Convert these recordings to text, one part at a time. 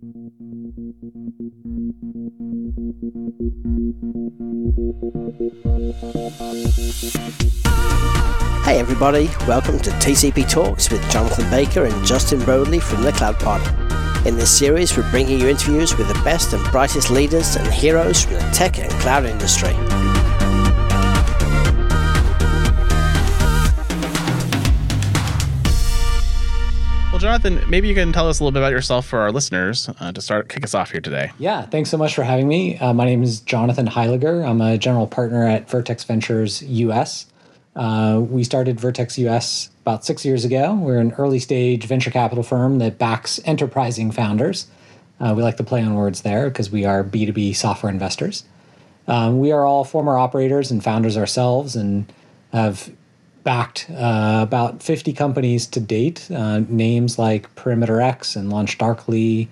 Hey everybody, welcome to TCP Talks with Jonathan Baker and Justin Brodley from the Cloud Pod. In this series, we're bringing you interviews with the best and brightest leaders and heroes from the tech and cloud industry. Jonathan, maybe you can tell us a little bit about yourself for our listeners uh, to start kick us off here today. Yeah, thanks so much for having me. Uh, my name is Jonathan Heiliger. I'm a general partner at Vertex Ventures US. Uh, we started Vertex US about six years ago. We're an early stage venture capital firm that backs enterprising founders. Uh, we like to play on words there because we are B2B software investors. Um, we are all former operators and founders ourselves and have backed uh, about 50 companies to date. Uh, names like Perimeter X and LaunchDarkly,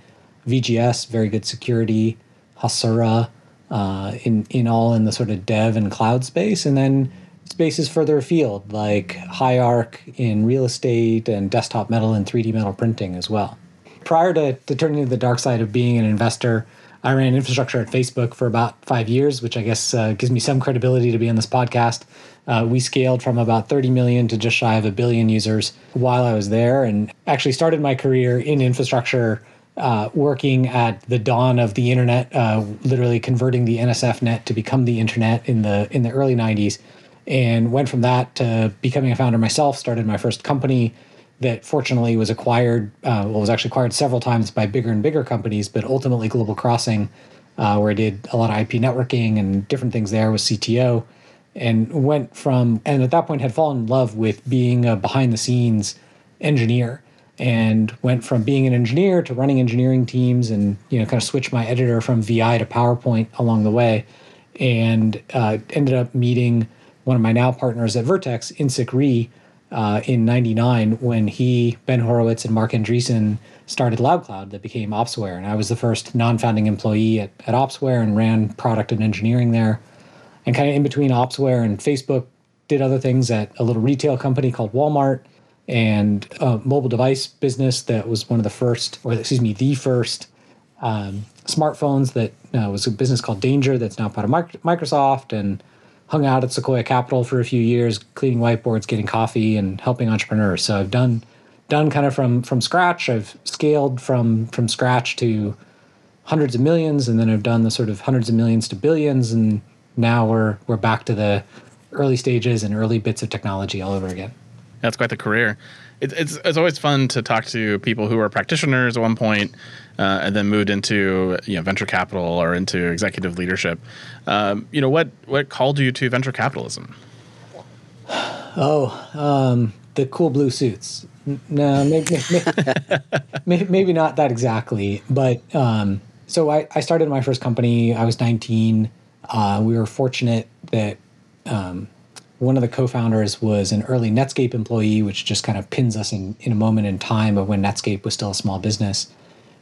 VGS, very good security, Hasura, uh, in in all in the sort of dev and cloud space, and then spaces further afield like HighArc in real estate and desktop metal and 3D metal printing as well. Prior to, to turning to the dark side of being an investor, I ran infrastructure at Facebook for about five years, which I guess uh, gives me some credibility to be on this podcast. Uh, we scaled from about 30 million to just shy of a billion users while I was there, and actually started my career in infrastructure. Uh, working at the dawn of the internet, uh, literally converting the NSF net to become the internet in the in the early '90s, and went from that to becoming a founder myself. Started my first company that fortunately was acquired, uh, well, was actually acquired several times by bigger and bigger companies, but ultimately Global Crossing, uh, where I did a lot of IP networking and different things there was CTO and went from and at that point had fallen in love with being a behind the scenes engineer and went from being an engineer to running engineering teams and you know kind of switched my editor from vi to powerpoint along the way and uh, ended up meeting one of my now partners at vertex In Sik Rhee uh, in 99 when he ben horowitz and Mark andreessen started loudcloud that became opsware. And i was the first non-founding employee at, at opsware and ran product and engineering there and kind of in between Opsware and Facebook, did other things at a little retail company called Walmart and a mobile device business that was one of the first, or excuse me, the first um, smartphones that uh, was a business called Danger that's now part of Microsoft and hung out at Sequoia Capital for a few years, cleaning whiteboards, getting coffee, and helping entrepreneurs. So I've done done kind of from from scratch. I've scaled from from scratch to hundreds of millions, and then I've done the sort of hundreds of millions to billions, and now we're we're back to the early stages and early bits of technology all over again. That's quite the career. It, it's it's always fun to talk to people who are practitioners at one point, uh, and then moved into you know venture capital or into executive leadership. Um, you know what what called you to venture capitalism? Oh, um, the cool blue suits. No, maybe, maybe, maybe not that exactly, but um, so I, I started my first company. I was 19. Uh, we were fortunate that um, one of the co-founders was an early Netscape employee, which just kind of pins us in, in a moment in time of when Netscape was still a small business.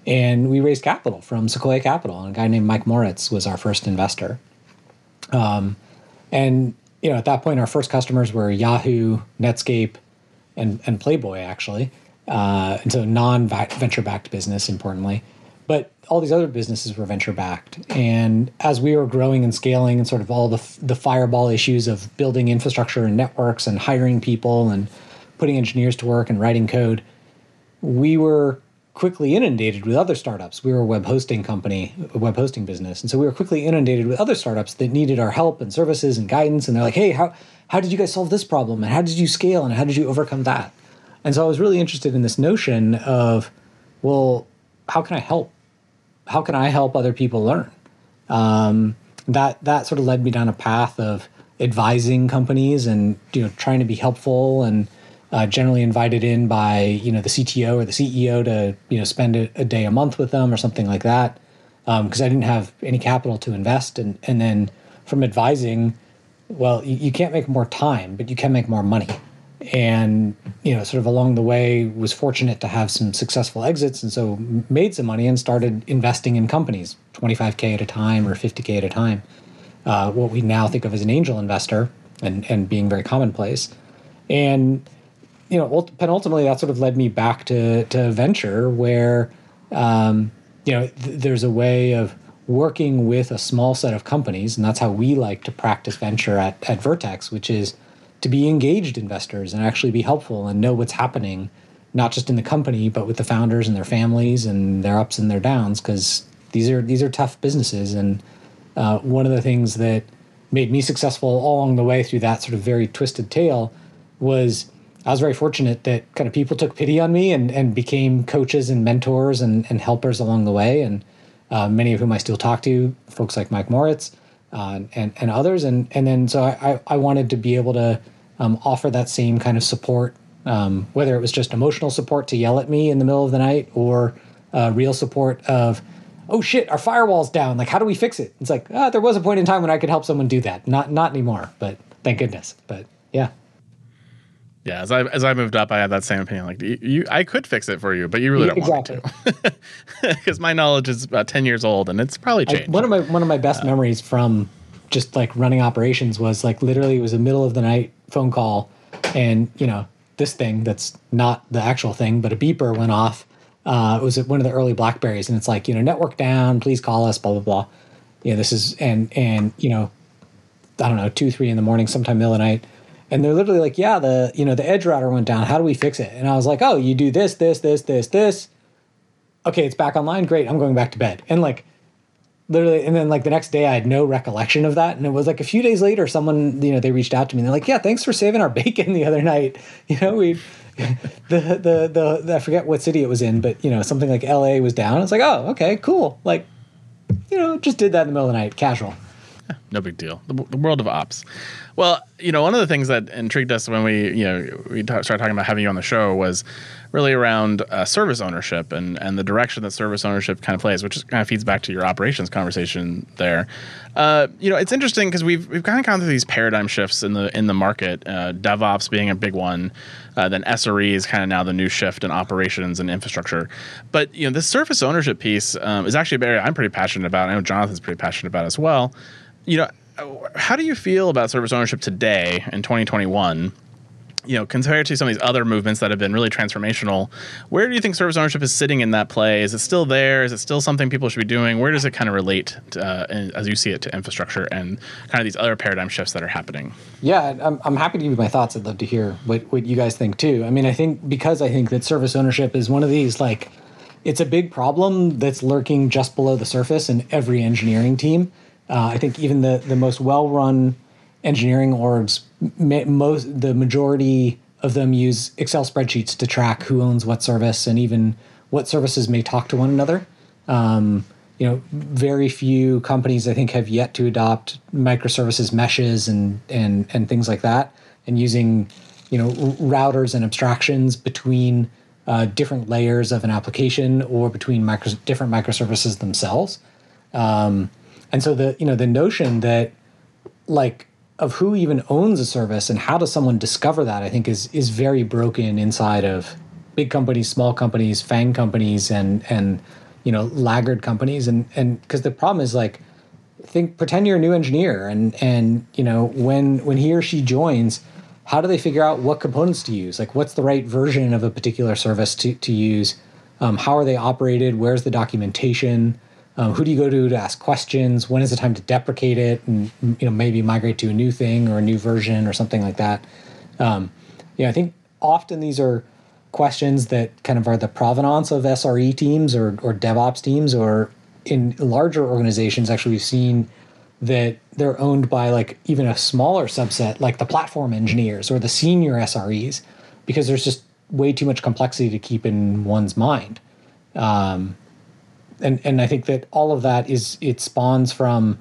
And we raised capital from Sequoia Capital, and a guy named Mike Moritz was our first investor. Um, and you know, at that point, our first customers were Yahoo, Netscape, and and Playboy actually, uh, and so non-venture backed business, importantly. All these other businesses were venture backed. And as we were growing and scaling and sort of all the, the fireball issues of building infrastructure and networks and hiring people and putting engineers to work and writing code, we were quickly inundated with other startups. We were a web hosting company, a web hosting business. And so we were quickly inundated with other startups that needed our help and services and guidance. And they're like, hey, how, how did you guys solve this problem? And how did you scale? And how did you overcome that? And so I was really interested in this notion of, well, how can I help? How can I help other people learn? Um, that that sort of led me down a path of advising companies and you know trying to be helpful and uh, generally invited in by you know the CTO or the CEO to you know spend a, a day a month with them or something like that because um, I didn't have any capital to invest and and then from advising, well you, you can't make more time but you can make more money and you know sort of along the way was fortunate to have some successful exits and so made some money and started investing in companies 25k at a time or 50k at a time. Uh, what we now think of as an angel investor and and being very commonplace. And you know ultimately that sort of led me back to to venture where um, you know, th- there's a way of working with a small set of companies, and that's how we like to practice venture at, at Vertex, which is to be engaged investors and actually be helpful and know what's happening, not just in the company, but with the founders and their families and their ups and their downs, because these are these are tough businesses. And uh, one of the things that made me successful all along the way through that sort of very twisted tale was I was very fortunate that kind of people took pity on me and, and became coaches and mentors and, and helpers along the way. And uh, many of whom I still talk to, folks like Mike Moritz uh, and, and others. And, and then so I, I wanted to be able to um, offer that same kind of support, um, whether it was just emotional support to yell at me in the middle of the night or uh, real support of, oh shit, our firewall's down. Like, how do we fix it? It's like, ah, there was a point in time when I could help someone do that. Not, not anymore, but thank goodness. But yeah yeah, as I as I moved up, I had that same opinion. Like you, you I could fix it for you, but you really don't exactly. want to, because my knowledge is about ten years old, and it's probably changed. I, one of my one of my best uh, memories from just like running operations was like literally it was a middle of the night phone call, and you know this thing that's not the actual thing, but a beeper went off. Uh, it was one of the early Blackberries, and it's like you know network down, please call us, blah blah blah. Yeah, this is and and you know, I don't know, two three in the morning, sometime middle of the night and they're literally like, yeah, the you know the edge router went down. How do we fix it? And I was like, oh, you do this, this, this, this, this. Okay, it's back online. Great. I'm going back to bed. And like literally and then like the next day I had no recollection of that. And it was like a few days later, someone, you know, they reached out to me and they're like, Yeah, thanks for saving our bacon the other night. You know, we the, the the the I forget what city it was in, but you know, something like LA was down. It's like, oh, okay, cool. Like, you know, just did that in the middle of the night, casual. No big deal. The, the world of ops. Well, you know, one of the things that intrigued us when we, you know, we t- started talking about having you on the show was really around uh, service ownership and and the direction that service ownership kind of plays, which is, kind of feeds back to your operations conversation there. Uh, you know, it's interesting because we've we've kind of gone through these paradigm shifts in the in the market. Uh, DevOps being a big one, uh, then SRE is kind of now the new shift in operations and infrastructure. But you know, this service ownership piece um, is actually an area I'm pretty passionate about. I know Jonathan's pretty passionate about as well. You know how do you feel about service ownership today in 2021? You know, compared to some of these other movements that have been really transformational, where do you think service ownership is sitting in that play? Is it still there? Is it still something people should be doing? Where does it kind of relate, to, uh, as you see it, to infrastructure and kind of these other paradigm shifts that are happening? Yeah, I'm, I'm happy to give you my thoughts. I'd love to hear what, what you guys think too. I mean, I think because I think that service ownership is one of these like, it's a big problem that's lurking just below the surface in every engineering team uh, I think even the the most well run engineering orgs, most the majority of them use Excel spreadsheets to track who owns what service and even what services may talk to one another. Um, you know, very few companies I think have yet to adopt microservices meshes and and and things like that, and using you know routers and abstractions between uh, different layers of an application or between micro, different microservices themselves. Um, and so the you know the notion that like of who even owns a service and how does someone discover that I think is is very broken inside of big companies, small companies, FAANG companies, and and you know laggard companies, and and because the problem is like think pretend you're a new engineer and and you know when when he or she joins how do they figure out what components to use? Like what's the right version of a particular service to, to use? Um, how are they operated? Where's the documentation um, who do you go to to ask questions? When is the time to deprecate it and you know maybe migrate to a new thing or a new version or something like that? Um, you know, I think often these are questions that kind of are the provenance of SRE teams or, or DevOps teams, or in larger organizations. Actually, we've seen that they're owned by like even a smaller subset, like the platform engineers or the senior SREs, because there's just way too much complexity to keep in one's mind. Um, and and I think that all of that is it spawns from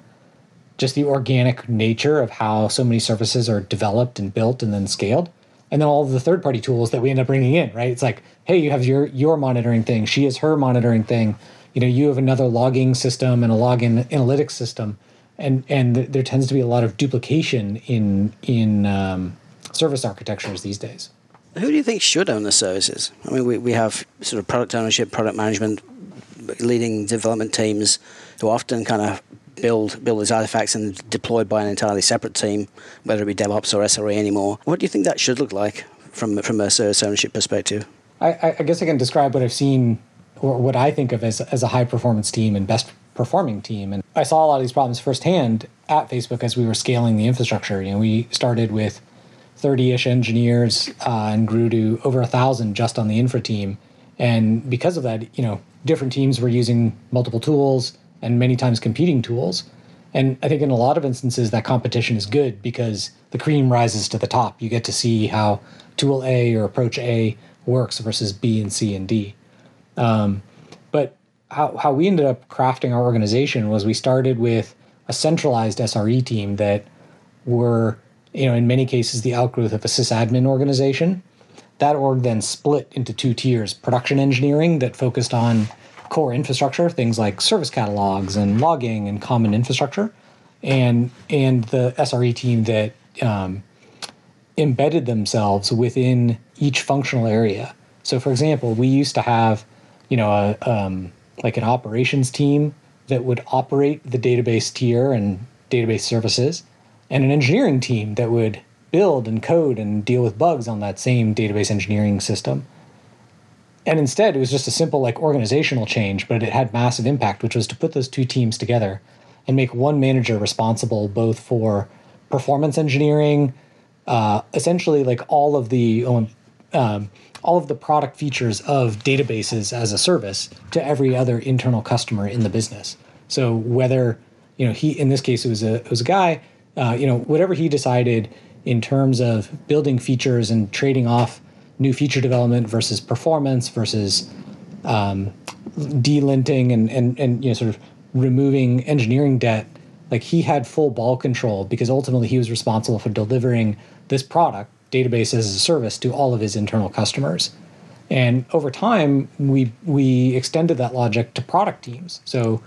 just the organic nature of how so many services are developed and built and then scaled and then all the third party tools that we end up bringing in right? It's like hey you have your your monitoring thing she has her monitoring thing you know you have another logging system and a login analytics system and and th- there tends to be a lot of duplication in in um, service architectures these days. Who do you think should own the services? I mean we, we have sort of product ownership product management leading development teams who often kind of build build these artifacts and deployed by an entirely separate team, whether it be DevOps or SRE anymore. What do you think that should look like from from a service ownership perspective? I, I guess I can describe what I've seen or what I think of as, as a high performance team and best performing team. And I saw a lot of these problems firsthand at Facebook as we were scaling the infrastructure. You know, we started with 30-ish engineers uh, and grew to over a thousand just on the infra team. And because of that, you know, different teams were using multiple tools and many times competing tools. And I think in a lot of instances that competition is good because the cream rises to the top. You get to see how tool A or approach A works versus B and C and D. Um, but how, how we ended up crafting our organization was we started with a centralized SRE team that were, you know, in many cases the outgrowth of a sysadmin organization. That org then split into two tiers production engineering that focused on core infrastructure, things like service catalogs and logging and common infrastructure, and and the SRE team that um, embedded themselves within each functional area. So, for example, we used to have, you know, a, um, like an operations team that would operate the database tier and database services, and an engineering team that would build and code and deal with bugs on that same database engineering system. And instead, it was just a simple like organizational change, but it had massive impact, which was to put those two teams together and make one manager responsible both for performance engineering, uh, essentially like all of the um, um, all of the product features of databases as a service to every other internal customer in the business. So whether you know he in this case it was a it was a guy, uh, you know whatever he decided in terms of building features and trading off new feature development versus performance versus um, delinting and, and and you know sort of removing engineering debt. Like he had full ball control because ultimately he was responsible for delivering this product database as a service to all of his internal customers. And over time we we extended that logic to product teams. So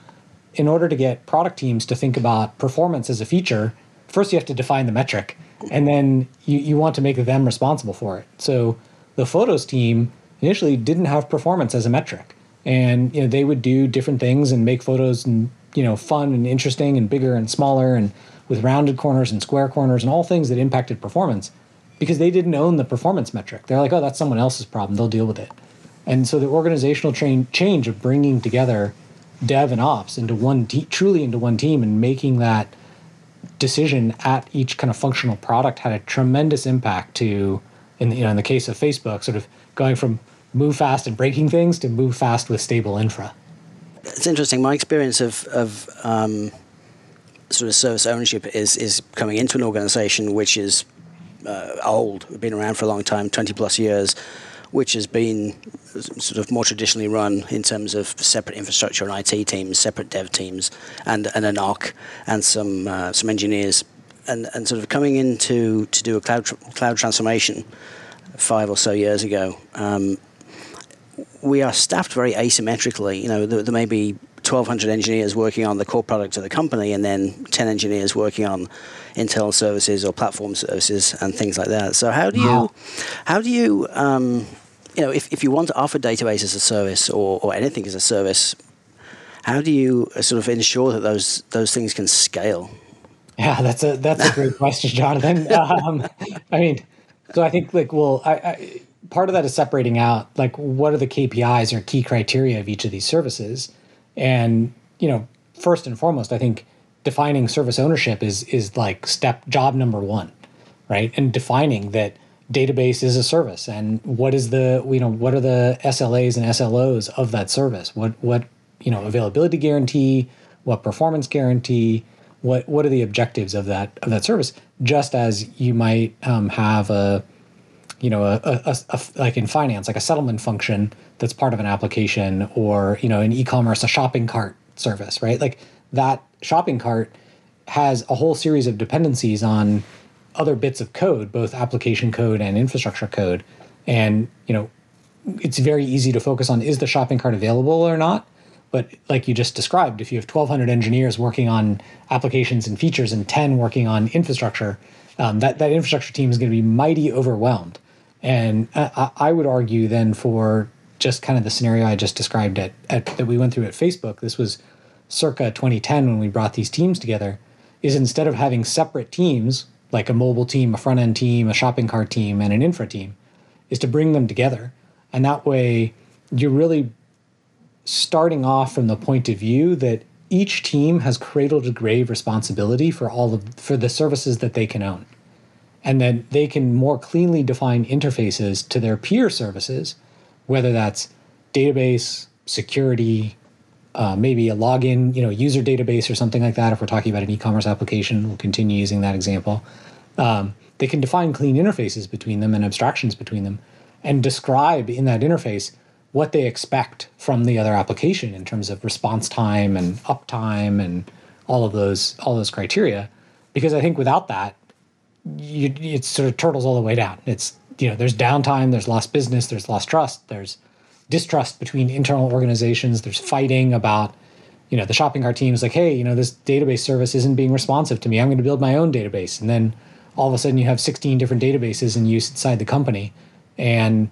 in order to get product teams to think about performance as a feature first you have to define the metric and then you, you want to make them responsible for it. So the photos team initially didn't have performance as a metric. And you know they would do different things and make photos and you know fun and interesting and bigger and smaller and with rounded corners and square corners and all things that impacted performance because they didn't own the performance metric. They're like oh that's someone else's problem. They'll deal with it. And so the organizational train, change of bringing together dev and ops into one te- truly into one team and making that decision at each kind of functional product had a tremendous impact to in the, you know in the case of Facebook, sort of going from move fast and breaking things to move fast with stable infra. It's interesting. My experience of of um, sort of service ownership is is coming into an organization which is uh, old, been around for a long time, twenty plus years, which has been sort of more traditionally run in terms of separate infrastructure and IT teams, separate dev teams, and and a NOC and some uh, some engineers and, and sort of coming into to do a cloud tr- cloud transformation five or so years ago, um, we are staffed very asymmetrically. You know, there, there may be 1,200 engineers working on the core product of the company, and then 10 engineers working on internal services or platform services and things like that. So how do you, wow. how do you, um, you know, if, if you want to offer database as a service or, or anything as a service, how do you uh, sort of ensure that those those things can scale? Yeah, that's a that's a great question, Jonathan. Um, I mean, so I think like well, I, I, part of that is separating out like what are the KPIs or key criteria of each of these services, and you know, first and foremost, I think defining service ownership is is like step job number one, right? And defining that database is a service and what is the you know what are the SLAs and SLOs of that service? What what you know availability guarantee, what performance guarantee what what are the objectives of that of that service just as you might um, have a you know a, a, a, like in finance like a settlement function that's part of an application or you know in e-commerce a shopping cart service right like that shopping cart has a whole series of dependencies on other bits of code both application code and infrastructure code and you know it's very easy to focus on is the shopping cart available or not but like you just described, if you have 1,200 engineers working on applications and features and 10 working on infrastructure, um, that, that infrastructure team is going to be mighty overwhelmed. And I, I, would argue then for just kind of the scenario I just described at, at, that we went through at Facebook, this was circa 2010 when we brought these teams together, is instead of having separate teams, like a mobile team, a front end team, a shopping cart team, and an infra team, is to bring them together. And that way you're really starting off from the point of view that each team has cradle to grave responsibility for all of for the services that they can own and then they can more cleanly define interfaces to their peer services whether that's database security uh, maybe a login you know user database or something like that. If we're talking about an e-commerce application we'll continue using that example. Um, they can define clean interfaces between them and abstractions between them and describe in that interface what they expect from the other application in terms of response time and uptime and all of those all those criteria. Because i think without that you, it sort of turtles all the way down. It's you know there's downtime there's lost business there's lost trust there's distrust between internal organizations. There's fighting about you know the shopping cart team is like hey you know this database service isn't being responsive to me. I'm going to build my own database. And then all of a sudden you have 16 different databases in use inside the company. And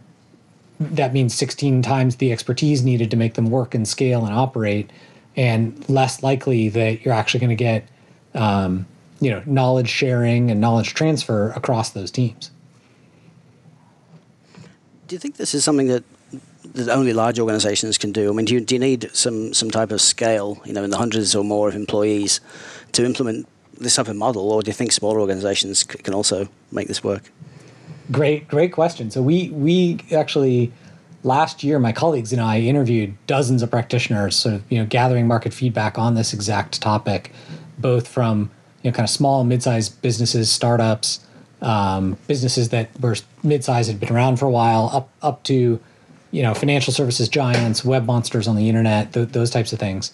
that means 16 times the expertise needed to make them work and scale and operate and less likely that you're actually going to get um, you know knowledge sharing and knowledge transfer across those teams. Do you think this is something that that only large organizations can do? I mean, do you, do you need some, some type of scale, you know, in the hundreds or more of employees to implement this type of model, or do you think smaller organizations c- can also make this work? Great, great question. So we we actually last year, my colleagues and I interviewed dozens of practitioners, sort of you know gathering market feedback on this exact topic, both from you know kind of small, mid-sized businesses, startups, um, businesses that were mid-sized had been around for a while, up up to you know financial services giants, web monsters on the internet, th- those types of things,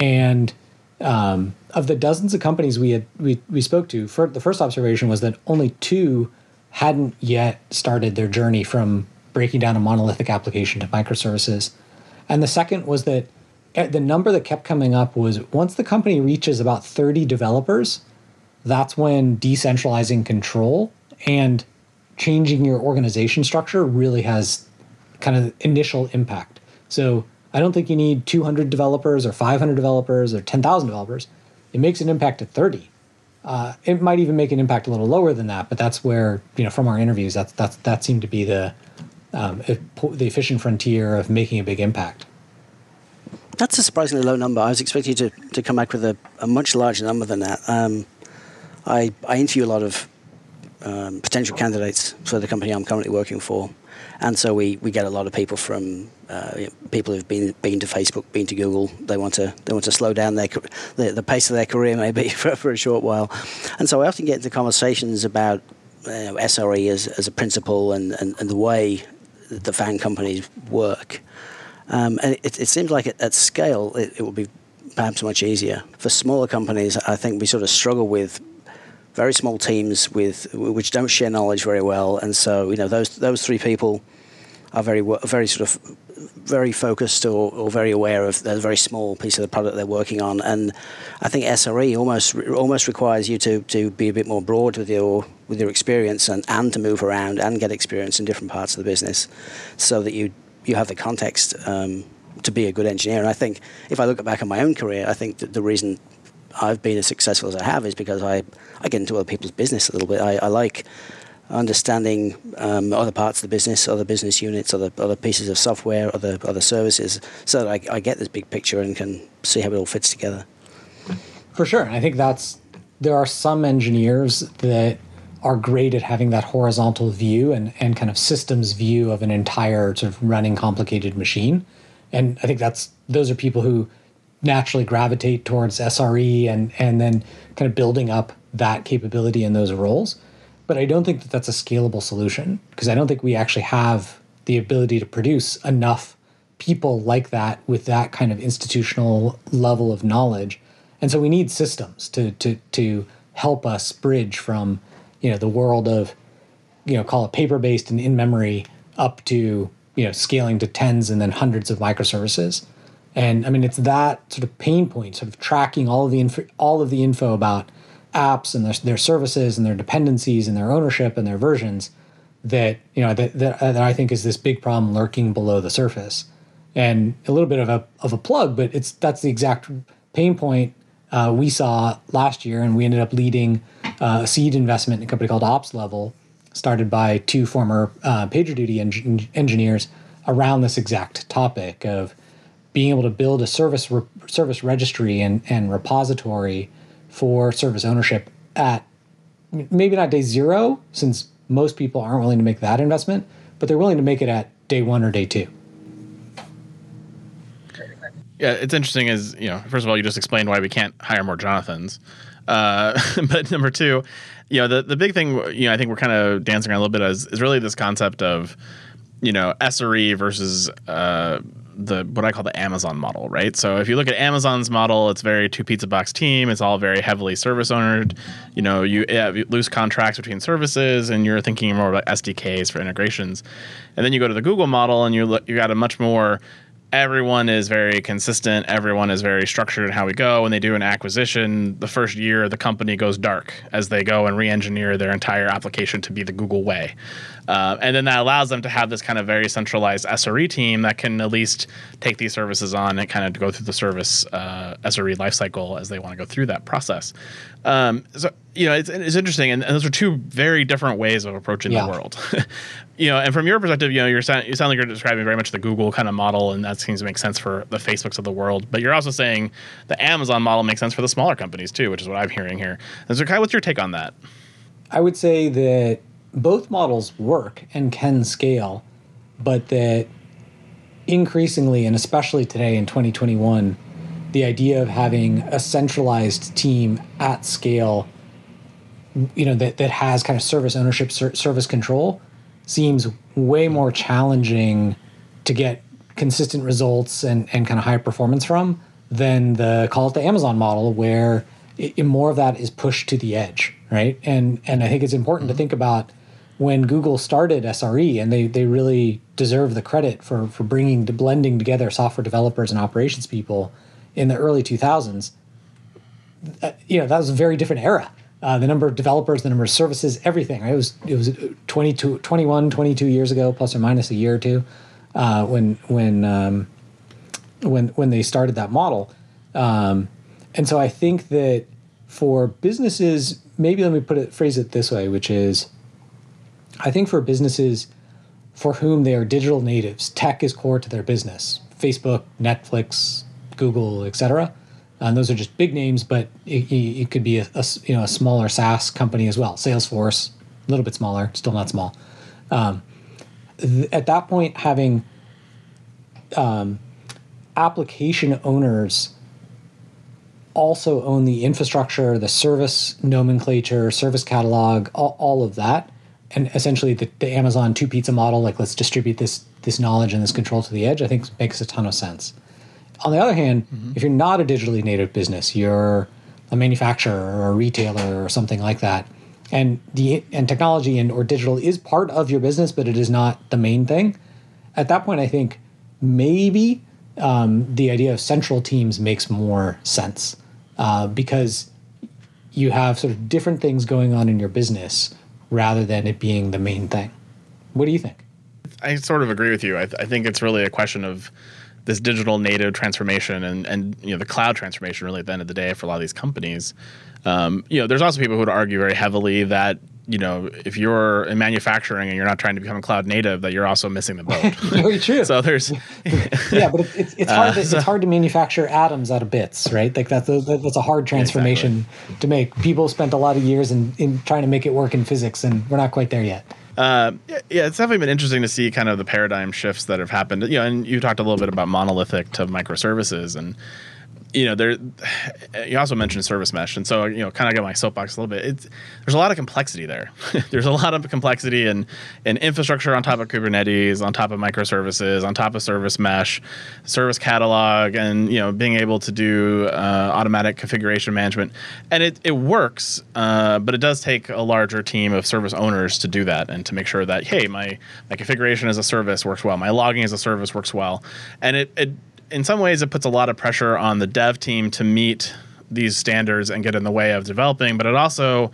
and um, of the dozens of companies we had we, we spoke to, for, the first observation was that only two hadn't yet started their journey from breaking down a monolithic application to microservices. And the second was that eh, the number that kept coming up was once the company reaches about 30 developers, that's when decentralizing control and changing your organization structure really has kind of initial impact. So I don't think you need 200 developers or 500 developers or 10,000 developers. It makes an impact at 30 uh, it might even make an impact a little lower than that, but that's where you know from our interviews that's that's that seemed to be the um, the efficient frontier of making a big impact. That's a surprisingly low number. I was expecting you to, to come back with a, a much larger number than that. Um, I, I interview a lot of um, potential candidates for the company I'm currently working for, and so we, we get a lot of people from uh, people who've been been to Facebook, been to Google. They want to they want to slow down their the, the pace of their career maybe for, for a short while, and so I often get into conversations about uh, SRE as, as a principle and, and, and the way the FAANG companies work. Um, and it, it, seems like at, at scale it, it would be perhaps much easier for smaller companies. I think we sort of struggle with very small teams with which don't share knowledge very well, and so you know those those three people are very very sort of very focused or, or very aware of the very small piece of the product they're working on, and I think SRE almost almost requires you to, to be a bit more broad with your with your experience and, and to move around and get experience in different parts of the business, so that you you have the context um, to be a good engineer. And I think if I look back on my own career, I think that the reason I've been as successful as I have is because I, I get into other people's business a little bit. I, I like understanding um, other parts of the business, other business units, other other pieces of software, other other services, so that I, I get this big picture and can see how it all fits together. For sure, I think that's there are some engineers that are great at having that horizontal view and, and kind of systems view of an entire sort of running complicated machine. And I think that's those are people who naturally gravitate towards SRE and and then kind of building up that capability in those roles. But I don't think that that's a scalable solution because I don't think we actually have the ability to produce enough people like that with that kind of institutional level of knowledge. And so we need systems to to to help us bridge from, you know, the world of, you know, call it paper-based and in-memory up to, you know, scaling to tens and then hundreds of microservices. And I mean, it's that sort of pain point, sort of tracking all of the info, all of the info about apps and their, their services and their dependencies and their ownership and their versions that you know that, that, that I think is this big problem lurking below the surface. And a little bit of a of a plug, but it's that's the exact pain point uh, we saw last year, and we ended up leading uh, a seed investment in a company called Ops Level, started by two former uh, PagerDuty en- engineers around this exact topic of being able to build a service re- service registry and, and repository for service ownership at maybe not day zero, since most people aren't willing to make that investment, but they're willing to make it at day one or day two. Yeah, it's interesting. Is you know, first of all, you just explained why we can't hire more Jonathans, uh, but number two, you know, the the big thing, you know, I think we're kind of dancing around a little bit is, is really this concept of, you know, SRE versus uh, the what I call the Amazon model, right? So if you look at Amazon's model, it's very two pizza box team. It's all very heavily service owned. You know, you have loose contracts between services, and you're thinking more about SDKs for integrations. And then you go to the Google model, and you look, you got a much more everyone is very consistent. Everyone is very structured in how we go. When they do an acquisition, the first year the company goes dark as they go and re-engineer their entire application to be the Google way. Uh, and then that allows them to have this kind of very centralized SRE team that can at least take these services on and kind of go through the service uh, SRE lifecycle as they want to go through that process. Um, so you know, it's, it's interesting, and, and, those are two very different ways of approaching yeah. the world. you know, and from your perspective, you know, you're you sound like you're describing very much the Google kind of model, and that seems to make sense for the Facebooks of the world. But you're also saying the Amazon model makes sense for the smaller companies too, which is what I'm hearing here. And so, Kai, what's your take on that? I would say that both models work and can scale, but that increasingly, and especially today in 2021, the idea of having a centralized team at scale, you know, that, that has kind of service ownership, service control, seems way more challenging to get consistent results and, and kind of high performance from than the call it the Amazon model, where it, more of that is pushed to the edge, right? And and I think it's important mm-hmm. to think about when Google started SRE, and they they really deserve the credit for for bringing to blending together software developers and operations people in the early 2000s. Uh, you know that was a very different era. Uh, the number of developers, the number of services, everything. Right? It was it was 22, 21, 22 years ago, plus or minus a year or two, uh, when when um, when when they started that model. Um, and so I think that for businesses, maybe let me put it phrase it this way, which is I think for businesses for whom they are digital natives, tech is core to their business. Facebook, Netflix, Google, etc. And those are just big names, but it, it could be a, a, you know a smaller SaaS company as well. Salesforce, a little bit smaller, still not small. Um, th- at that point, having um, application owners also own the infrastructure, the service nomenclature, service catalog, all, all of that and essentially the, the Amazon two pizza model, like let's distribute this this knowledge and this control to the edge, I think makes a ton of sense. On the other hand, mm-hmm. if you're not a digitally native business, you're a manufacturer or a retailer or something like that, and the and technology and or digital is part of your business, but it is not the main thing. At that point, I think maybe um, the idea of central teams makes more sense uh, because you have sort of different things going on in your business rather than it being the main thing. What do you think? I sort of agree with you. I, th- I think it's really a question of this digital native transformation and and you know the cloud transformation really at the end of the day for a lot of these companies. Um, you know, there's also people who would argue very heavily that you know if you're in manufacturing and you're not trying to become a cloud native, that you're also missing the boat. very true. so there's yeah, but it's it's hard to, uh, so, it's hard to manufacture atoms out of bits, right? Like that's a, that's a hard transformation exactly. to make. People spent a lot of years in, in trying to make it work in physics, and we're not quite there yet. Uh, yeah, it's definitely been interesting to see kind of the paradigm shifts that have happened. You know, and you talked a little bit about monolithic to microservices, and you know, there. You also mentioned service mesh, and so you know, kind of get my soapbox a little bit. It's there's a lot of complexity there. there's a lot of complexity in in infrastructure on top of Kubernetes, on top of microservices, on top of service mesh, service catalog, and you know, being able to do uh, automatic configuration management, and it it works, uh, but it does take a larger team of service owners to do that and to make sure that hey, my my configuration as a service works well, my logging as a service works well, and it it in some ways, it puts a lot of pressure on the dev team to meet these standards and get in the way of developing, but it also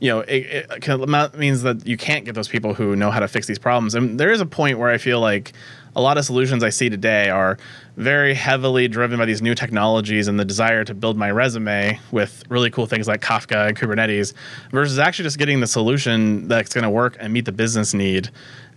you know, it, it means that you can't get those people who know how to fix these problems. And there is a point where I feel like a lot of solutions I see today are very heavily driven by these new technologies and the desire to build my resume with really cool things like Kafka and Kubernetes versus actually just getting the solution that's going to work and meet the business need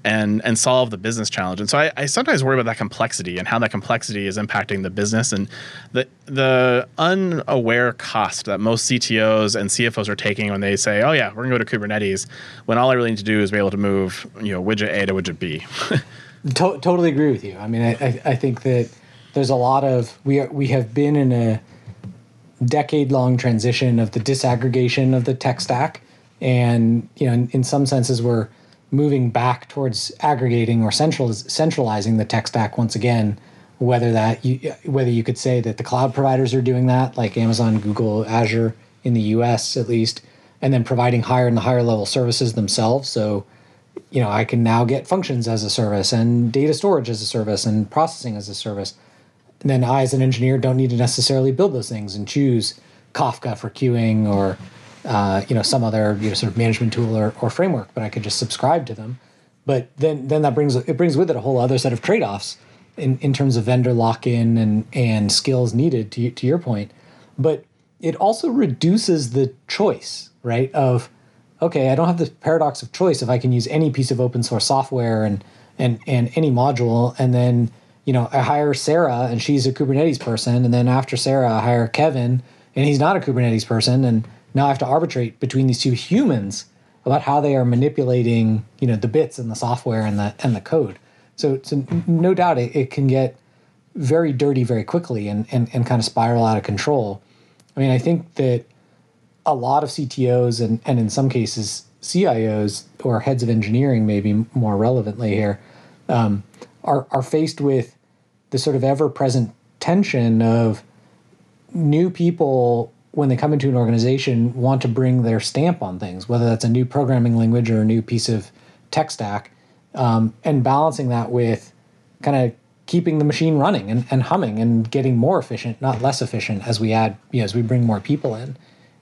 and and solve the business challenge. And so I, I, sometimes worry about that complexity and how that complexity is impacting the business and the the unaware cost that most CTOs and CFOs are taking when they say, "Oh yeah, we're gonna go to Kubernetes," when all I really need to do is be able to move you know widget A to widget B. to- totally agree with you. I mean, I, I think that there's a lot of we are, we have been in a decade long transition of the disaggregation of the tech stack, and you know, in, in some senses, we're moving back towards aggregating or central, centralizing the tech stack once again. Whether that you, whether you could say that the cloud providers are doing that, like Amazon, Google, Azure in the U.S. at least, and then providing higher and higher level services themselves. So you know, I can now get functions as a service and data storage as a service and processing as a service. And then I, as an engineer, don't need to necessarily build those things and choose Kafka for queuing or uh, you know some other you know sort of management tool or, or framework, but I could just subscribe to them. But then then that brings it brings with it a whole other set of trade offs in, in terms of vendor lock in and and skills needed to to your point. But it also reduces the choice right of okay, I don't have the paradox of choice if I can use any piece of open source software and and and any module, and then you know I hire Sarah and she's a Kubernetes person, and then after Sarah I hire Kevin and he's not a Kubernetes person, and now I have to arbitrate between these two humans about how they are manipulating you know the bits and the software and the and the code. So so no doubt it, it can get very dirty very quickly and, and and kind of spiral out of control. I mean I think that a lot of CTOs and, and in some cases CIOs or heads of engineering, maybe more relevantly here, um, are, are faced with the sort of ever present tension of new people when they come into an organization want to bring their stamp on things, whether that's a new programming language or a new piece of tech stack, um, and balancing that with kind of keeping the machine running and, and humming and getting more efficient, not less efficient as we add, you know, as we bring more people in.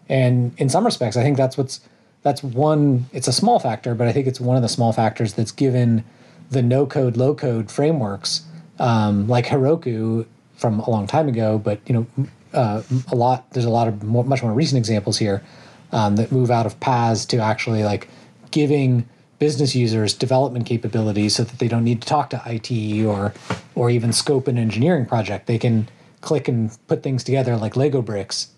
And in some respects, I think that's what's that's one. It's a small factor, but I think it's one of the small factors that's given the no code, low code frameworks um, like Heroku from a long time ago. But you know, uh, a lot there's a lot of more, much more recent examples here um, that move out of PaaS to actually like giving business users development capabilities so that they don't need to talk to IT or or even scope an engineering project. They can click and put things together like Lego bricks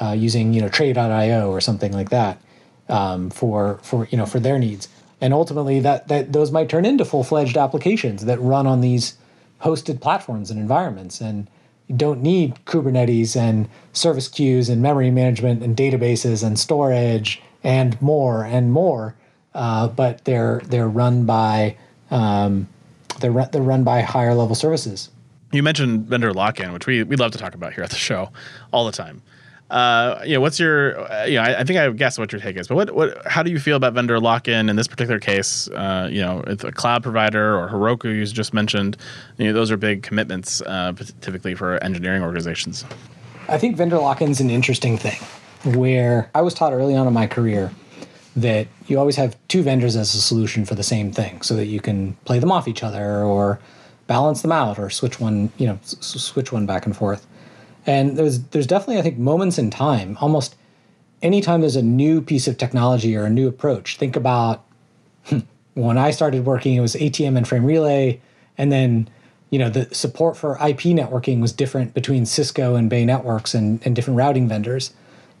uh, using you know Tray.io or something like that um, for for you know for their needs. And ultimately, that that those might turn into full fledged applications that run on these hosted platforms and environments. And don't need Kubernetes and service queues and memory management and databases and storage and more and more. Uh, but they're they're run by um, they're they're run by higher level services. You mentioned vendor lock-in, which we we love to talk about here at the show all the time. Uh, you know, what's your, uh, you know, I, I, think I guess what your take is, but what, what, how do you feel about vendor lock-in in this particular case? Uh, you know, if a cloud provider or Heroku you just mentioned, you know, those are big commitments uh, typically for engineering organizations. I think vendor lock-in is an interesting thing. Where I was taught early on in my career that you always have two vendors as a solution for the same thing, so that you can play them off each other or balance them out or switch one, you know, s- switch one back and forth. And there's there's definitely I think moments in time, almost anytime there's a new piece of technology or a new approach. Think about when I started working, it was ATM and frame relay, and then you know the support for IP networking was different between Cisco and Bay Networks and, and different routing vendors.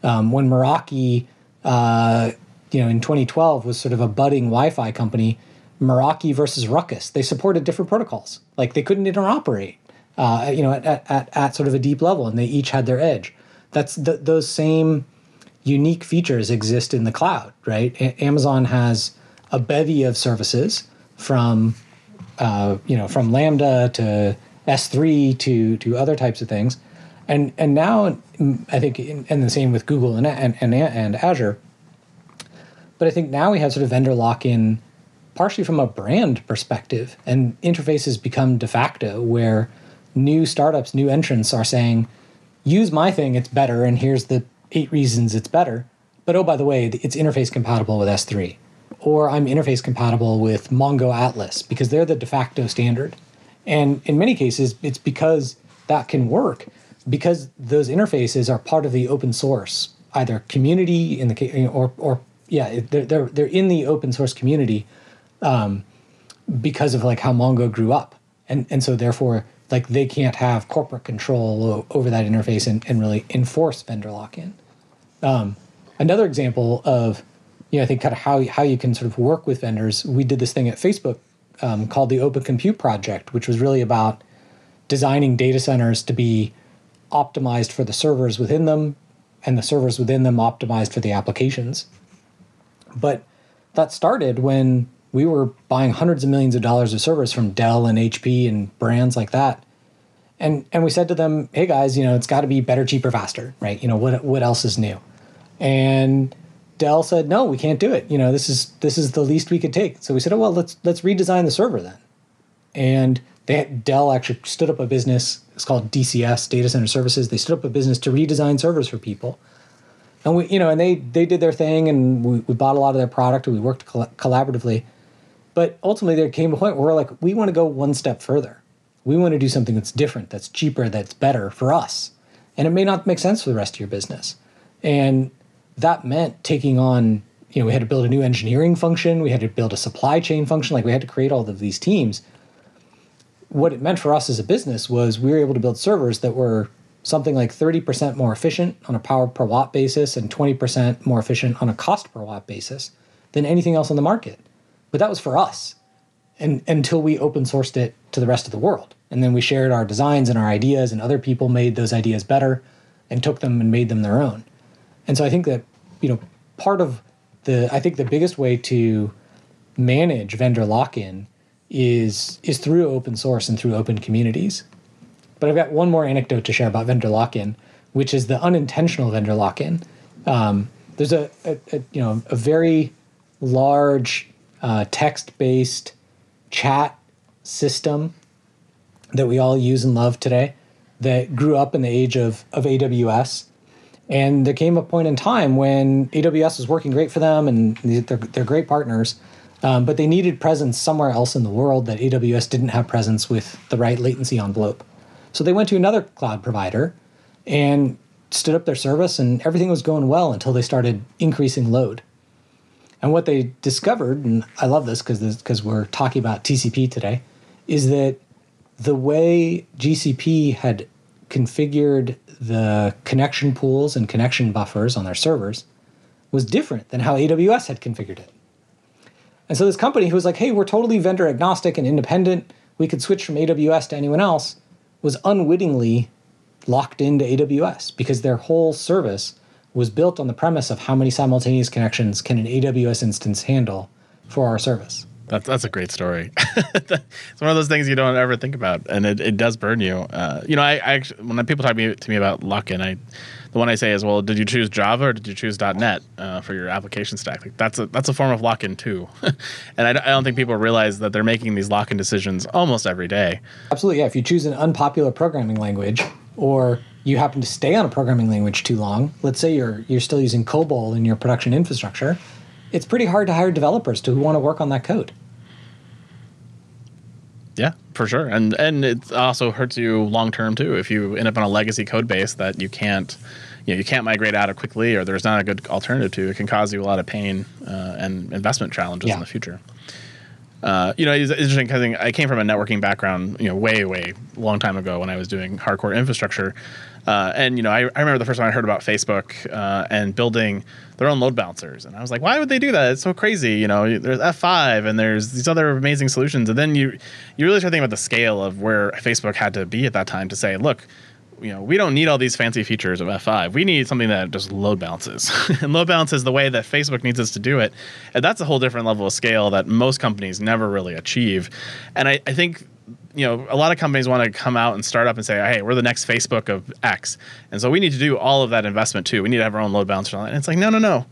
Um, when Meraki, uh, you know, in 2012 was sort of a budding Wi-Fi company, Meraki versus Ruckus, they supported different protocols. Like they couldn't interoperate uh, you know, at, at, at sort of a deep level, and they each had their edge. That's th- those same unique features exist in the cloud, right? A- Amazon has a bevy of services from, uh, you know, from Lambda to S3 to to other types of things, and and now I think, and the same with Google and and and, and Azure. But I think now we have sort of vendor lock in, partially from a brand perspective, and interfaces become de facto where new startups, new entrants are saying, use my thing, it's better, and here's the eight reasons it's better. But oh, by the way, it's interface compatible with S3. Or I'm interface compatible with Mongo Atlas because they're the de facto standard. And in many cases, it's because that can work because those interfaces are part of the open source, either community in the or or yeah, they're they're, they're in the open source community um, because of like how Mongo grew up, and and so therefore like they can't have corporate control over that interface and, and really enforce vendor lock-in. Um, another example of you know I think kind of how how you can sort of work with vendors. We did this thing at Facebook um, called the Open Compute Project, which was really about designing data centers to be optimized for the servers within them, and the servers within them optimized for the applications. But that started when we were buying hundreds of millions of dollars of servers from Dell and HP and brands like that. And and we said to them, "Hey guys, you know, it's got to be better, cheaper, faster, right? You know, what what else is new?" And Dell said, "No, we can't do it. You know, this is this is the least we could take." So we said, "Oh well, let's let's redesign the server then." And they Dell actually stood up a business. It's called DCS Data Center Services. They stood up a business to redesign servers for people, and we you know and they they did their thing, and we, we bought a lot of their product, and we worked coll- collaboratively. But ultimately, there came a point where we're like, we want to go one step further. We want to do something that's different, that's cheaper, that's better for us, and it may not make sense for the rest of your business. And that meant taking on you know we had to build a new engineering function we had to build a supply chain function like we had to create all of these teams what it meant for us as a business was we were able to build servers that were something like 30% more efficient on a power per watt basis and 20% more efficient on a cost per watt basis than anything else on the market. But that was for us and until we open sourced it to the rest of the world. And then we shared our designs and our ideas, and other people made those ideas better and took them and made them their own. And so I think that, you know, part of the, I think the biggest way to manage vendor lock in is is through open source and through open communities. But I've got one more anecdote to share about vendor lock-in, which is the unintentional vendor lock-in. Um, there's a, a, a, you know a very large uh, text-based chat system that we all use and love today that grew up in the age of, of AWS. And there came a point in time when AWS was working great for them and they're, they're great partners. Um, but they needed presence somewhere else in the world that AWS didn't have presence with the right latency envelope. So they went to another cloud provider and stood up their service, and everything was going well until they started increasing load. And what they discovered, and I love this because because we're talking about TCP today, is that the way GCP had configured the connection pools and connection buffers on their servers was different than how AWS had configured it. And so this company who was like, hey, we're totally vendor agnostic and independent, we could switch from AWS to anyone else, was unwittingly locked into AWS because their whole service was built on the premise of how many simultaneous connections can an AWS instance handle for our service. That's that's a great story. it's one of those things you don't ever think about, and it, it does burn you. Uh, you know, I, I actually, when people talk to me, to me about lock-in, I the one I say is, well, did you choose Java or did you choose .NET uh, for your application stack? Like that's a that's a form of lock-in too, and I, I, don't think people realize that they're making these lock-in decisions almost every day. Absolutely, yeah. If you choose an unpopular programming language, or you happen to stay on a programming language too long, let's say you're you're still using COBOL in your production infrastructure it's pretty hard to hire developers to who want to work on that code. Yeah, for sure, and and it also hurts you long term too if you end up on a legacy code base that you can't, you know, you can't migrate out of quickly, or there's not a good alternative to. It can cause you a lot of pain uh, and investment challenges yeah. in the future. Uh, you know, it's interesting because I came from a networking background, you know, way, way long time ago when I was doing hardcore infrastructure. Uh, and you know, I, I, remember the first time I heard about Facebook uh, and building their own load balancers, and I was like, "Why would they do that? It's so crazy." You know, there's F5 and there's these other amazing solutions, and then you you really start thinking about the scale of where Facebook had to be at that time to say, "Look, you know, we don't need all these fancy features of F5. We need something that just load balances. and load balances the way that Facebook needs us to do it. And that's a whole different level of scale that most companies never really achieve. And I, I think you know, a lot of companies want to come out and start up and say, "Hey, we're the next Facebook of X," and so we need to do all of that investment too. We need to have our own load balancer. And it's like, no, no, no.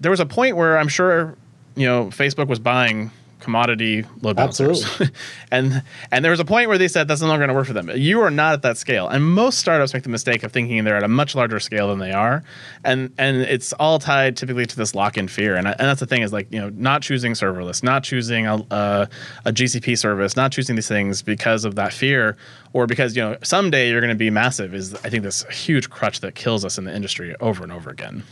There was a point where I'm sure, you know, Facebook was buying commodity load balancers. and and there was a point where they said that's no longer going to work for them. You are not at that scale. And most startups make the mistake of thinking they're at a much larger scale than they are. And and it's all tied typically to this lock-in fear. And, and that's the thing is like, you know, not choosing serverless, not choosing a, a, a GCP service, not choosing these things because of that fear or because, you know, someday you're going to be massive is I think this huge crutch that kills us in the industry over and over again.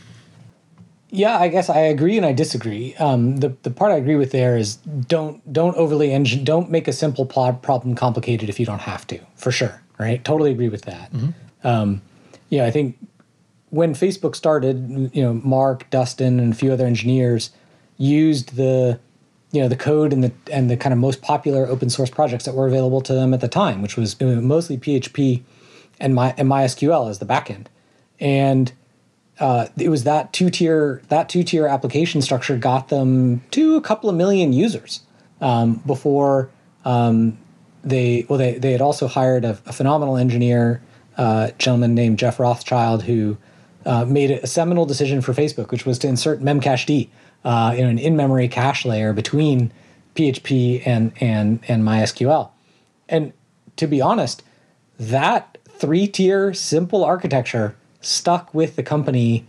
Yeah, I guess I agree and I disagree. Um, the the part I agree with there is don't don't overly engine don't make a simple plot problem complicated if you don't have to. For sure, right? Totally agree with that. Mm-hmm. Um, yeah, I think when Facebook started, you know, Mark, Dustin, and a few other engineers used the you know the code and the and the kind of most popular open source projects that were available to them at the time, which was mostly PHP and my and MySQL as the backend, and uh, it was that two tier that two tier application structure got them to a couple of million users um, before um, they well they they had also hired a, a phenomenal engineer uh, gentleman named Jeff Rothschild who uh, made a seminal decision for Facebook, which was to insert memcached uh, in an in memory cache layer between PHP and and and MySQL, and to be honest, that three tier simple architecture stuck with the company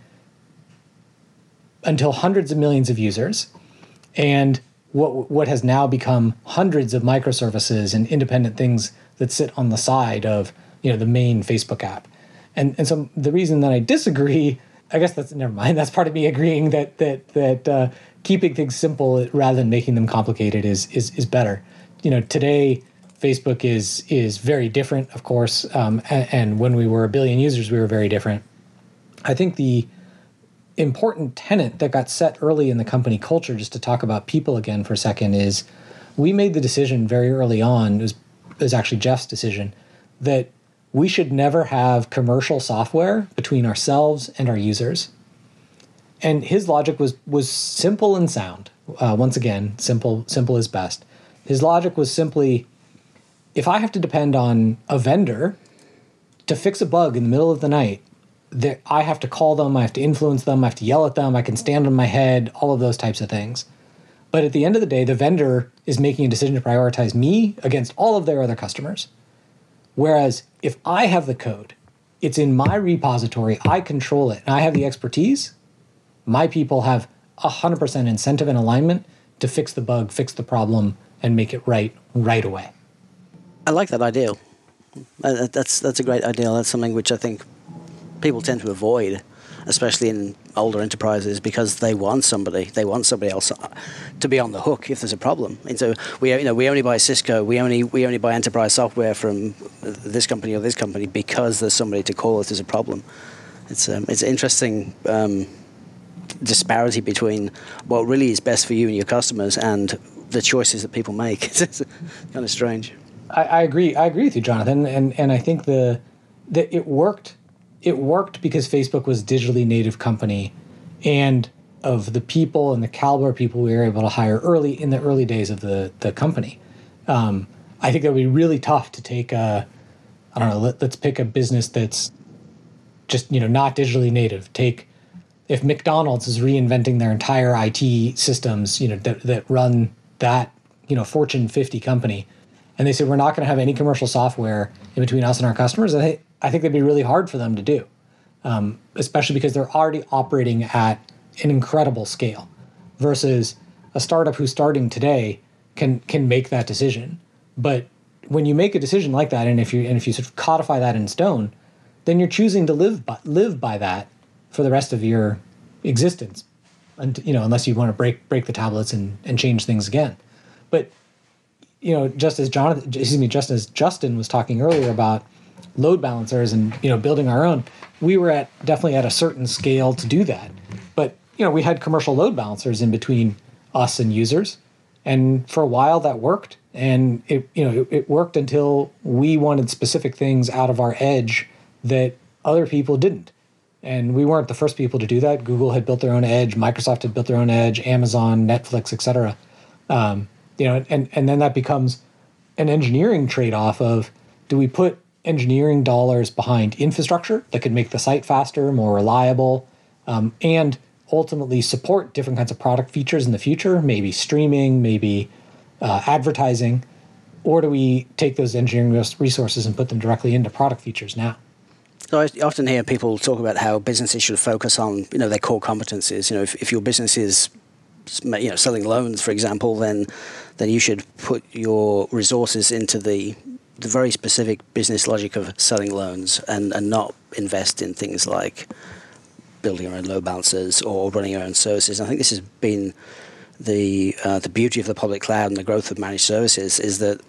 until hundreds of millions of users and what what has now become hundreds of microservices and independent things that sit on the side of you know the main Facebook app. And and so the reason that I disagree, I guess that's never mind. That's part of me agreeing that that that uh, keeping things simple rather than making them complicated is is is better. You know, today Facebook is is very different, of course, um, and, and, when we were a billion users, we were very different. I think the important tenet that got set early in the company culture, just to talk about people again for a second, is we made the decision very early on. It was, it was actually Jeff's decision that we should never have commercial software between ourselves and our users. And his logic was was simple and sound. Uh, once again, simple simple is best. His logic was simply if I have to depend on a vendor to fix a bug in the middle of the night, that I have to call them, I have to influence them, I have to yell at them, I can stand on my head, all of those types of things. But at the end of the day, the vendor is making a decision to prioritize me against all of their other customers. Whereas if I have the code, it's in my repository, I control it, and I have the expertise, my people have 100% incentive and alignment to fix the bug, fix the problem, and make it right right away. I like that ideal. Uh, that's that's a great ideal. That's something which I think people tend to avoid, especially in older enterprises, because they want somebody. They want somebody else to be on the hook if there's a problem. And so we, you know, we only buy Cisco. We only we only buy enterprise software from this company or this company because there's somebody to call if there's a problem. It's um, it's interesting. Um, disparity between what really is best for you and your customers and the choices that people make. it's kind of strange. I, I, agree. I agree with you, Jonathan, and and I think the that it worked. It worked because Facebook was digitally native company, and of the people and the caliber of people we were able to hire early in the early days of the the company. Um, I think that would be really tough to take a. I don't know. Let, let's pick a business that's just you know not digitally native. Take if McDonald's is reinventing their entire IT systems, you know that that run that you know Fortune 50 company and they said we're not going to have any commercial software in between us and our customers, I think I think that'd be really hard for them to do, um, especially because they're already operating at an incredible scale, versus a startup who's starting today can can make that decision. But when you make a decision like that, and if you and if you sort of codify that in stone, then you're choosing to live by, live by that for the rest of your existence, and you know unless you want to break break the tablets and and change things again. You know, just as Jonathan, excuse me, just as Justin was talking earlier about load balancers and you know building our own, we were at definitely at a certain scale to do that. But you know, we had commercial load balancers in between us and users, and for a while that worked, and it you know it, it worked until we wanted specific things out of our edge that other people didn't. And we weren't the first people to do that. Google had built their own edge, Microsoft had built their own edge, Amazon, Netflix, etc. Um, you know, and and then that becomes an engineering trade-off of do we put engineering dollars behind infrastructure that could make the site faster, more reliable, um, and ultimately support different kinds of product features in the future, maybe streaming, maybe uh, advertising, or do we take those engineering resources and put them directly into product features now? So I often hear people talk about how businesses should focus on you know their core competencies. You know, if, if your business is you know selling loans, for example, then then you should put your resources into the the very specific business logic of selling loans and, and not invest in things like building your own load balancers or running your own services. And I think this has been the uh, the beauty of the public cloud and the growth of managed services is that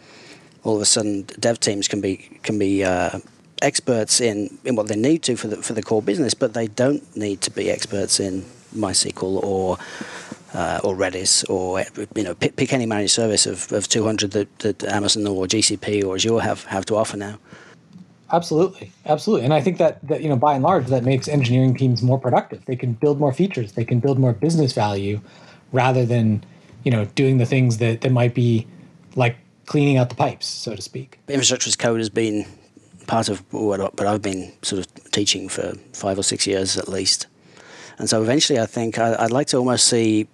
all of a sudden dev teams can be can be uh, experts in, in what they need to for the for the core business, but they don't need to be experts in MySQL or uh, or Redis or you know pick, pick any managed service of, of 200 that, that Amazon or GCP or Azure have have to offer now. Absolutely, absolutely, and I think that that you know by and large that makes engineering teams more productive. They can build more features, they can build more business value, rather than you know doing the things that that might be like cleaning out the pipes, so to speak. Infrastructure as code has been part of what, what I've been sort of teaching for five or six years at least, and so eventually I think I, I'd like to almost see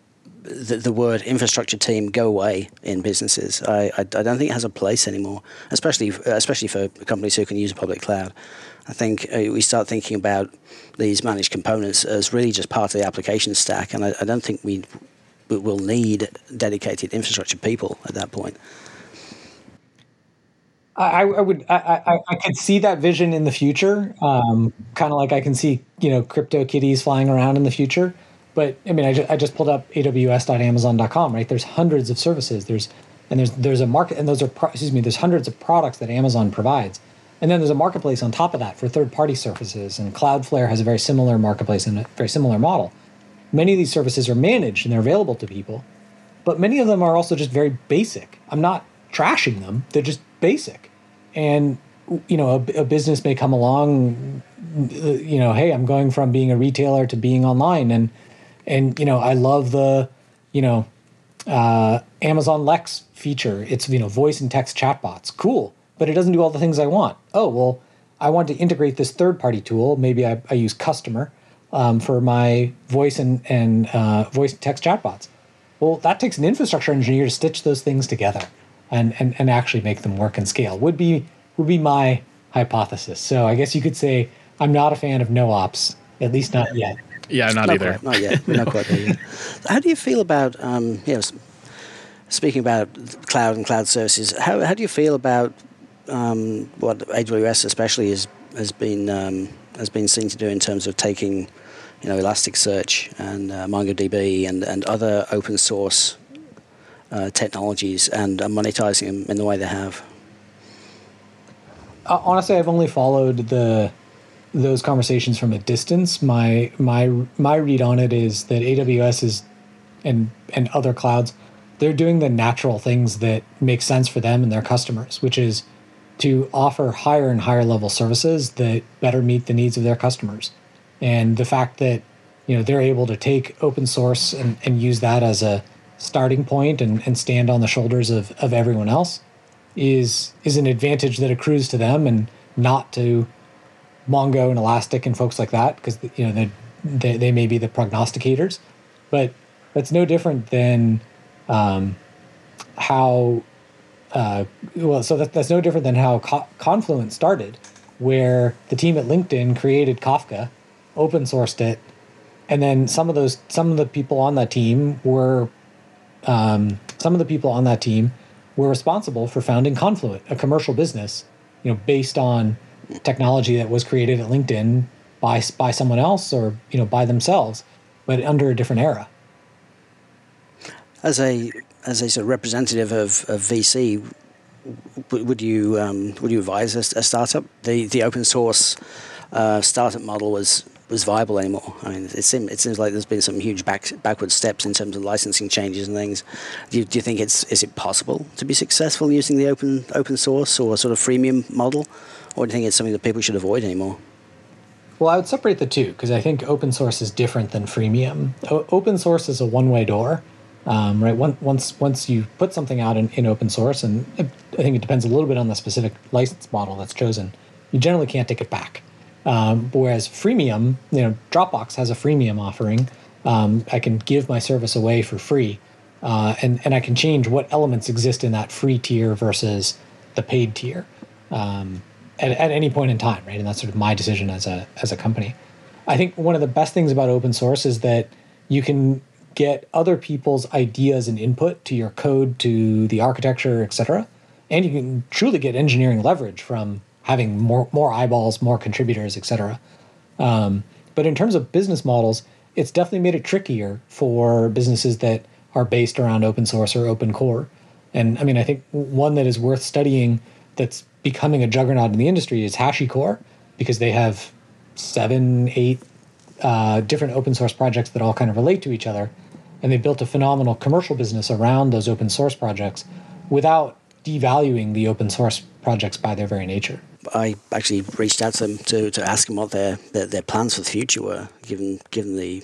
the, the, word infrastructure team go away in businesses. I, I, I, don't think it has a place anymore, especially especially for companies who can use a public cloud. I think uh, we start thinking about these managed components as really just part of the application stack, and I, I don't think we will need dedicated infrastructure people at that point. I, I would I, I, I could see that vision in the future, um, kind of like I can see you know crypto kitties flying around in the future. But I mean, I just, I just pulled up AWS.Amazon.com. Right, there's hundreds of services. There's and there's there's a market, and those are pro- excuse me. There's hundreds of products that Amazon provides, and then there's a marketplace on top of that for third-party services. And Cloudflare has a very similar marketplace and a very similar model. Many of these services are managed and they're available to people, but many of them are also just very basic. I'm not trashing them; they're just basic. And you know, a, a business may come along, you know, hey, I'm going from being a retailer to being online, and and you know I love the you know uh, Amazon Lex feature. It's you know voice and text chatbots, cool, but it doesn't do all the things I want. Oh well, I want to integrate this third party tool. Maybe I, I use Customer um, for my voice and and uh, voice and text chatbots. Well, that takes an infrastructure engineer to stitch those things together and, and, and actually make them work and scale. Would be would be my hypothesis. So I guess you could say I'm not a fan of no ops, at least not yet. Yeah, not, not either. Quite, not yet. We're not quite there yet. How do you feel about, um, you know, speaking about cloud and cloud services, how, how do you feel about um, what AWS especially is, has been um, has been seen to do in terms of taking, you know, Elasticsearch and uh, MongoDB and, and other open source uh, technologies and uh, monetizing them in the way they have? Uh, honestly, I've only followed the those conversations from a distance. My my my read on it is that AWS is and and other clouds they're doing the natural things that make sense for them and their customers, which is to offer higher and higher level services that better meet the needs of their customers. And the fact that you know they're able to take open source and, and use that as a starting point and, and stand on the shoulders of, of everyone else is is an advantage that accrues to them and not to Mongo and Elastic and folks like that because you know they, they, they may be the prognosticators, but that's no different than um, how uh, well so that, that's no different than how Co- Confluent started, where the team at LinkedIn created Kafka, open sourced it, and then some of those some of the people on that team were um, some of the people on that team were responsible for founding Confluent, a commercial business, you know, based on technology that was created at LinkedIn by by someone else or you know by themselves, but under a different era. As a as a sort of representative of, of VC, would you um, would you advise a, a, startup? The the open source uh, startup model was was viable anymore. I mean, it seems it seems like there's been some huge back, backward steps in terms of licensing changes and things. Do you, do you think it's is it possible to be successful using the open open source or sort of freemium model? Or do you think it's something that people should avoid anymore? Well, I would separate the two because I think open source is different than freemium. O- open source is a one-way door, um, right? once once you put something out in, in open source, and it, I think it depends a little bit on the specific license model that's chosen. You generally can't take it back. Um, whereas freemium, you know, Dropbox has a freemium offering. Um, I can give my service away for free, uh, and and I can change what elements exist in that free tier versus the paid tier um, at, at any point in time, right? And that's sort of my decision as a as a company. I think one of the best things about open source is that you can get other people's ideas and input to your code, to the architecture, etc. And you can truly get engineering leverage from having more more eyeballs, more contributors, etc. Um, but in terms of business models, it's definitely made it trickier for businesses that are based around open source or open core. And I mean, I think one that is worth studying that's becoming a juggernaut in the industry is HashiCorp because they have seven, eight uh, different open source projects that all kind of relate to each other. And they built a phenomenal commercial business around those open source projects without devaluing the open source projects by their very nature. I actually reached out to them to, to ask them what their, their, their plans for the future were, given given the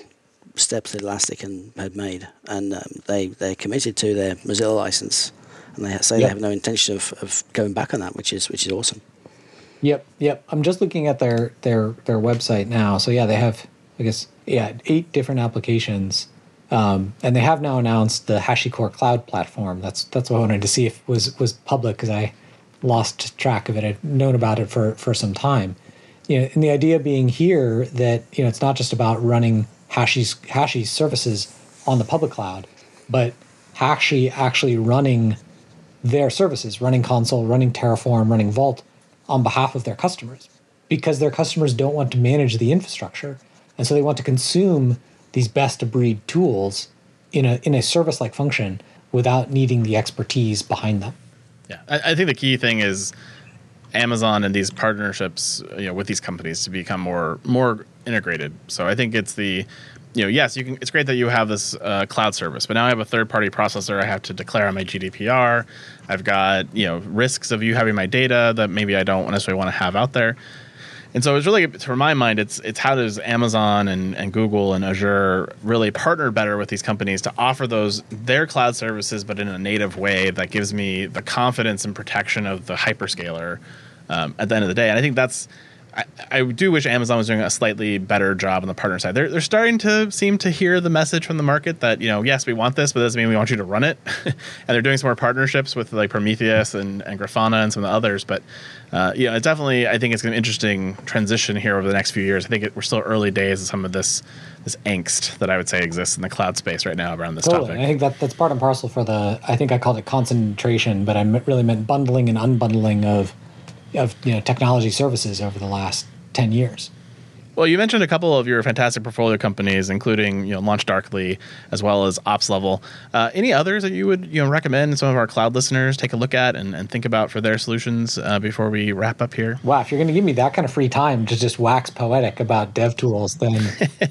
steps that Elastic and, had made, and um, they they're committed to their Mozilla license, and they say yep. they have no intention of, of going back on that, which is which is awesome. Yep, yep. I'm just looking at their their their website now. So yeah, they have I guess yeah eight different applications, um, and they have now announced the HashiCorp Cloud platform. That's that's what I wanted to see if was was public because I lost track of it. I'd known about it for for some time. You know, and the idea being here that you know it's not just about running Hashi's Hashi services on the public cloud, but Hashi actually running their services, running Consul, running Terraform, running Vault on behalf of their customers, because their customers don't want to manage the infrastructure, and so they want to consume these best of breed tools in a in a service like function without needing the expertise behind them. Yeah, I, I think the key thing is Amazon and these partnerships, you know, with these companies to become more more integrated. So I think it's the you know, yes, you can. It's great that you have this uh, cloud service, but now I have a third-party processor. I have to declare on my GDPR. I've got you know risks of you having my data that maybe I don't necessarily want to have out there. And so it's really, for my mind, it's it's how does Amazon and, and Google and Azure really partner better with these companies to offer those their cloud services, but in a native way that gives me the confidence and protection of the hyperscaler um, at the end of the day. And I think that's I, I, do wish Amazon was doing a slightly better job on the partner side. They're, they're starting to seem to hear the message from the market that, you know, yes, we want this, but doesn't mean we want you to run it. and they're doing some more partnerships with like Prometheus and, and Grafana and some of the others. But, uh, yeah, it's definitely, I think it's an interesting transition here over the next few years. I think it, we're still early days of some of this this angst that I would say exists in the cloud space right now around this totally. topic. I think that that's part and parcel for the, I think I called it concentration, but I really meant bundling and unbundling of of you know technology services over the last 10 years. Well, you mentioned a couple of your fantastic portfolio companies, including you know LaunchDarkly as well as OpsLevel. Uh, any others that you would you know recommend some of our cloud listeners take a look at and, and think about for their solutions uh, before we wrap up here? Wow, if you're going to give me that kind of free time to just wax poetic about dev tools, then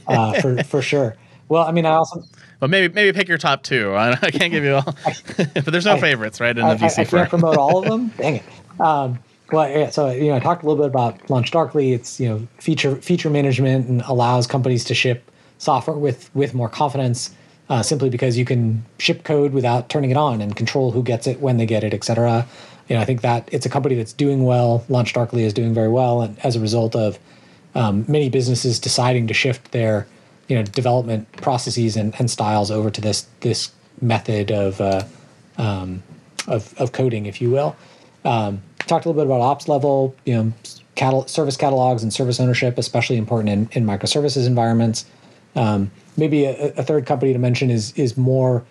uh, for for sure. Well, I mean, I also. Well, maybe maybe pick your top two. I, can't give you all, but there's no I, favorites, right? In I, the VC I, I can't promote all of them. Dang it. Um, well, yeah, so you know, I talked a little bit about LaunchDarkly. It's you know feature feature management and allows companies to ship software with with more confidence, uh, simply because you can ship code without turning it on and control who gets it, when they get it, etc. You know, I think that it's a company that's doing well. LaunchDarkly is doing very well, and as a result of um, many businesses deciding to shift their you know development processes and, and styles over to this this method of uh, um, of, of coding, if you will. Um, talked a little bit about OpsLevel, you know, catal- service catalogs and service ownership, especially important in, in microservices environments. Um, maybe a, a, third company to mention is is more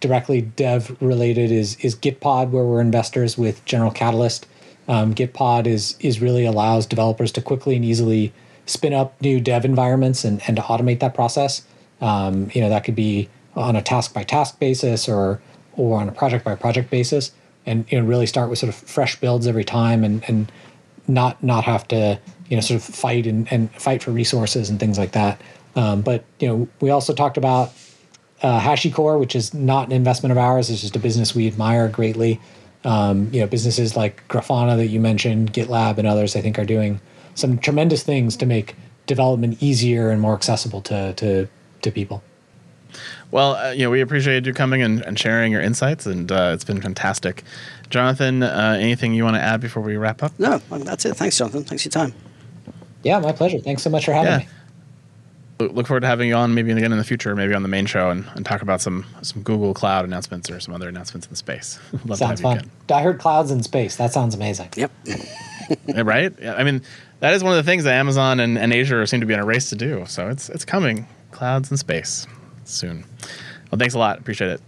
directly dev related is is Gitpod, where we're investors with General Catalyst. Um, Gitpod is is really allows developers to quickly and easily spin up new dev environments and, and to automate that process. Um, you know that could be on a task by task basis or or on a project by project basis and you know really start with sort of fresh builds every time and and not not have to you know sort of fight and, and fight for resources and things like that. Um, but you know we also talked about uh, HashiCorp, which is not an investment of ours. It's just a business we admire greatly. Um, you know businesses like Grafana that you mentioned, GitLab, and others I think are doing some tremendous things to make development easier and more accessible to to to people. Well, uh, you know, we appreciate you coming and, and sharing your insights, and uh, it's been fantastic. Jonathan, uh, anything you want to add before we wrap up? No, that's it. Thanks, Jonathan. Thanks for your time. Yeah, my pleasure. Thanks so much for having yeah. me. Look forward to having you on maybe again in the future, maybe on the main show, and, and talk about some some Google Cloud announcements or some other announcements in the space. sounds fun. I heard clouds in space. That sounds amazing. Yep. right? Yeah, I mean, that is one of the things that Amazon and, and Azure seem to be in a race to do. So it's it's coming. Clouds in space soon. Well, thanks a lot. Appreciate it.